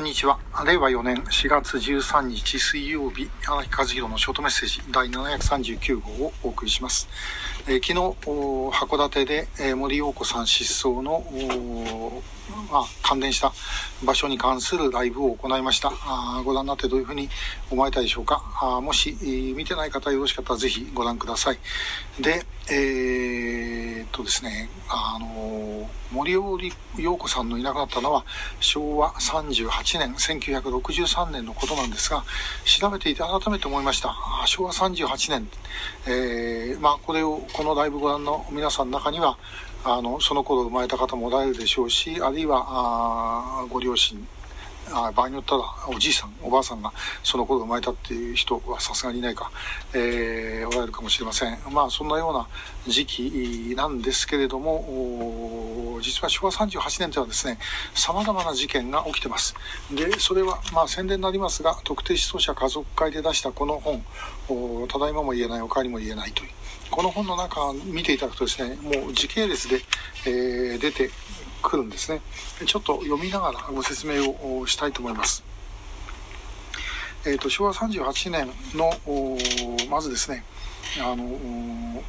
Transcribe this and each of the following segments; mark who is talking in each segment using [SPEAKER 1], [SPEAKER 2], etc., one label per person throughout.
[SPEAKER 1] こんにちは。令和4年4月13日水曜日、荒木和弘のショートメッセージ第739号をお送りします。えー、昨日、函館で、えー、森陽子さん失踪の、まあ、関連した場所に関するライブを行いました。あご覧になってどういうふうに思われたでしょうか。あもし、見てない方よろしかったらぜひご覧ください。で、えー、っとですね、あの森陽子さんのいなくなったのは昭和38年、1963年のことなんですが、調べていて改めて思いました。昭和38年、えー、まあ、これを、このライブご覧の皆さんの中には、あの、その頃生まれた方もおられるでしょうし、あるいは、あご両親、あ場合によったらおじいさんおばあさんがその頃生まれたっていう人はさすがにいないか、えー、おられるかもしれません。まあそんなような時期なんですけれども実は昭和38年ではですね様々な事件が起きてます。でそれはまあ宣伝になりますが特定失踪者家族会で出したこの本ただいまも言えないおかわりも言えないという。この本の中見ていただくとですねもう時系列で、えー、出てくるんですね。ちょっと読みながらご説明をしたいと思います。えーと、昭和38年のまずですねあの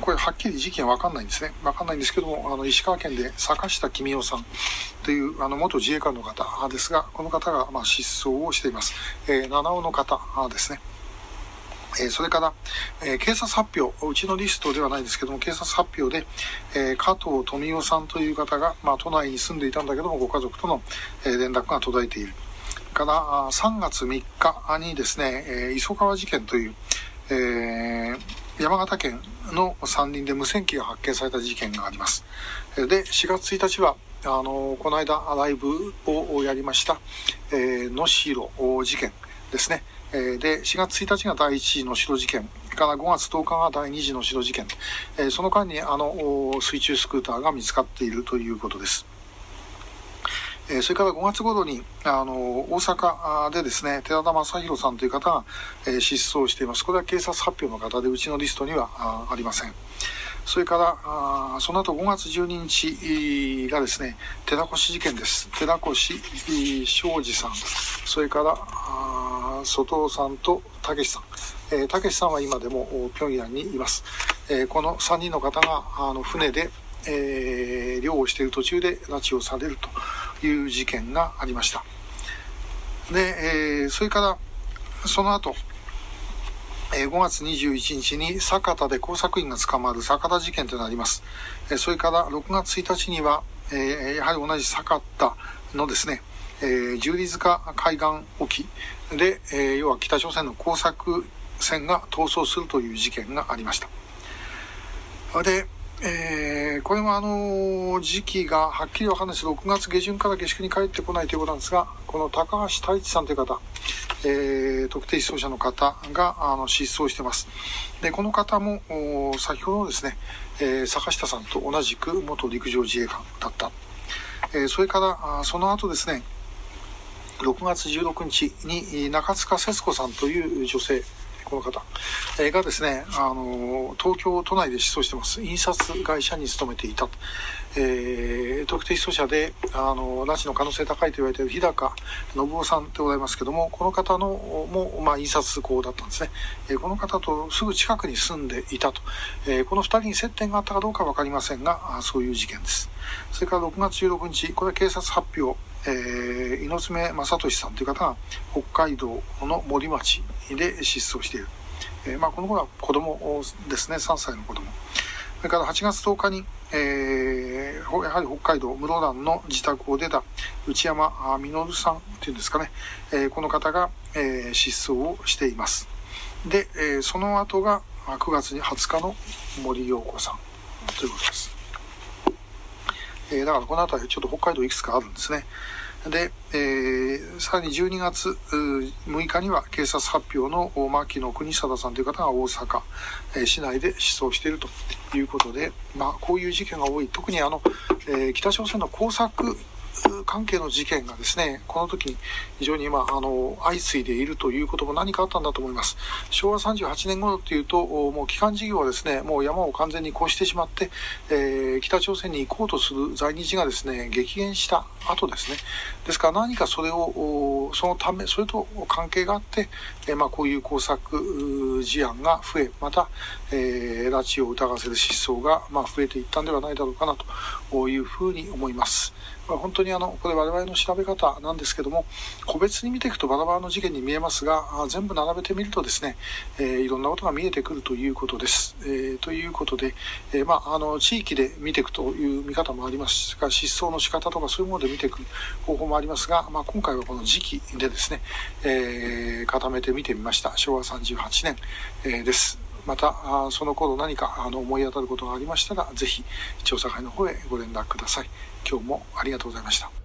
[SPEAKER 1] これはっきり時期は分かんないんですね。分かんないんですけどもあの石川県で坂下公夫さんというあの元自衛官の方ですがこの方がまあ失踪をしています、えー、七尾の方ですね。えそれから、え警察発表、うちのリストではないですけども、警察発表で、え加藤富夫さんという方が、まあ、都内に住んでいたんだけども、ご家族との、え連絡が途絶えている。から3月3日にですね、え磯川事件という、えー、山形県の山林で無線機が発見された事件があります。で、4月1日は、あのこの間ライブをやりました、えー、野代事件ですね。えで、4月1日が第1次の城事件、から5月10日が第2次の城事件、えその間にあの水中スクーターが見つかっているということです。えそれから5月頃に、あの、大阪でですね、寺田正宏さんという方が、え失踪しています。これは警察発表の方で、うちのリストにはありません。それから、あその後5月12日がですね、寺越事件です。寺越昌司さん、それから、外尾さんとたけしさん。えー、たけしさんは今でも平壌にいます。えー、この3人の方があの船で、えー、漁をしている途中で拉致をされるという事件がありました。で、えー、それからその後、5月21日に酒田で工作員が捕まる酒田事件となります。それから6月1日には、やはり同じ酒田のですね、十里塚海岸沖で、要は北朝鮮の工作船が逃走するという事件がありました。で、えー、これもあの時期がはっきりわかんないです6月下旬から下宿に帰ってこないということなんですが、この高橋太一さんという方、えー、特定失踪者の方があの失踪してます。で、この方も先ほどですね、えー、坂下さんと同じく元陸上自衛官だった。え、それからあその後ですね、6月16日に中塚節子さんという女性、この方、えがですね、あの、東京都内で失踪してます。印刷会社に勤めていた。えー、特定失踪者で、あの、拉致の可能性高いと言われている日高信夫さんでございますけども、この方のも、まあ、印刷工だったんですね。えー、この方とすぐ近くに住んでいたと。えー、この二人に接点があったかどうかわかりませんが、そういう事件です。それから6月16日、これは警察発表、えー、猪爪正俊さんという方が北海道の森町で失踪している。えー、まあ、この頃は子供ですね、3歳の子供。それから8月10日に、えー、やはり北海道室蘭の自宅を出た内山実さんというんですかね、えー、この方が、えー、失踪をしています。で、えー、その後が9月に20日の森陽子さんということです。えー、だからこの辺りちょっと北海道いくつかあるんですね。で、えー、さらに12月6日には警察発表の牧野国貞さんという方が大阪、えー、市内で失踪しているということで、まあ、こういう事件が多い。特にあの、えー、北朝鮮の工作関係の事件がですね、この時に非常に今、あの、相次いでいるということも何かあったんだと思います。昭和38年頃っていうと、もう帰還事業はですね、もう山を完全に越してしまって、えー、北朝鮮に行こうとする在日がですね、激減した後ですね。ですから何かそれを、そのため、それと関係があって、えー、まあこういう工作事案が増え、また、えー、拉致を疑わせる失踪が、まあ、増えていったんではないだろうかなというふうに思います。まあ、本当にあの、これ我々の調べ方なんですけども、個別に見ていくとバラバラの事件に見えますが、全部並べてみるとですね、えー、いろんなことが見えてくるということです。えー、ということで、えー、まあ、あの、地域で見ていくという見方もありますが、失踪の仕方とかそういうもので見ていく方法もありますが、まあ、今回はこの時期でですね、えー、固めて見てみました。昭和38年、え、です。また、その頃何かあの思い当たることがありましたら、ぜひ調査会の方へご連絡ください。今日もありがとうございました。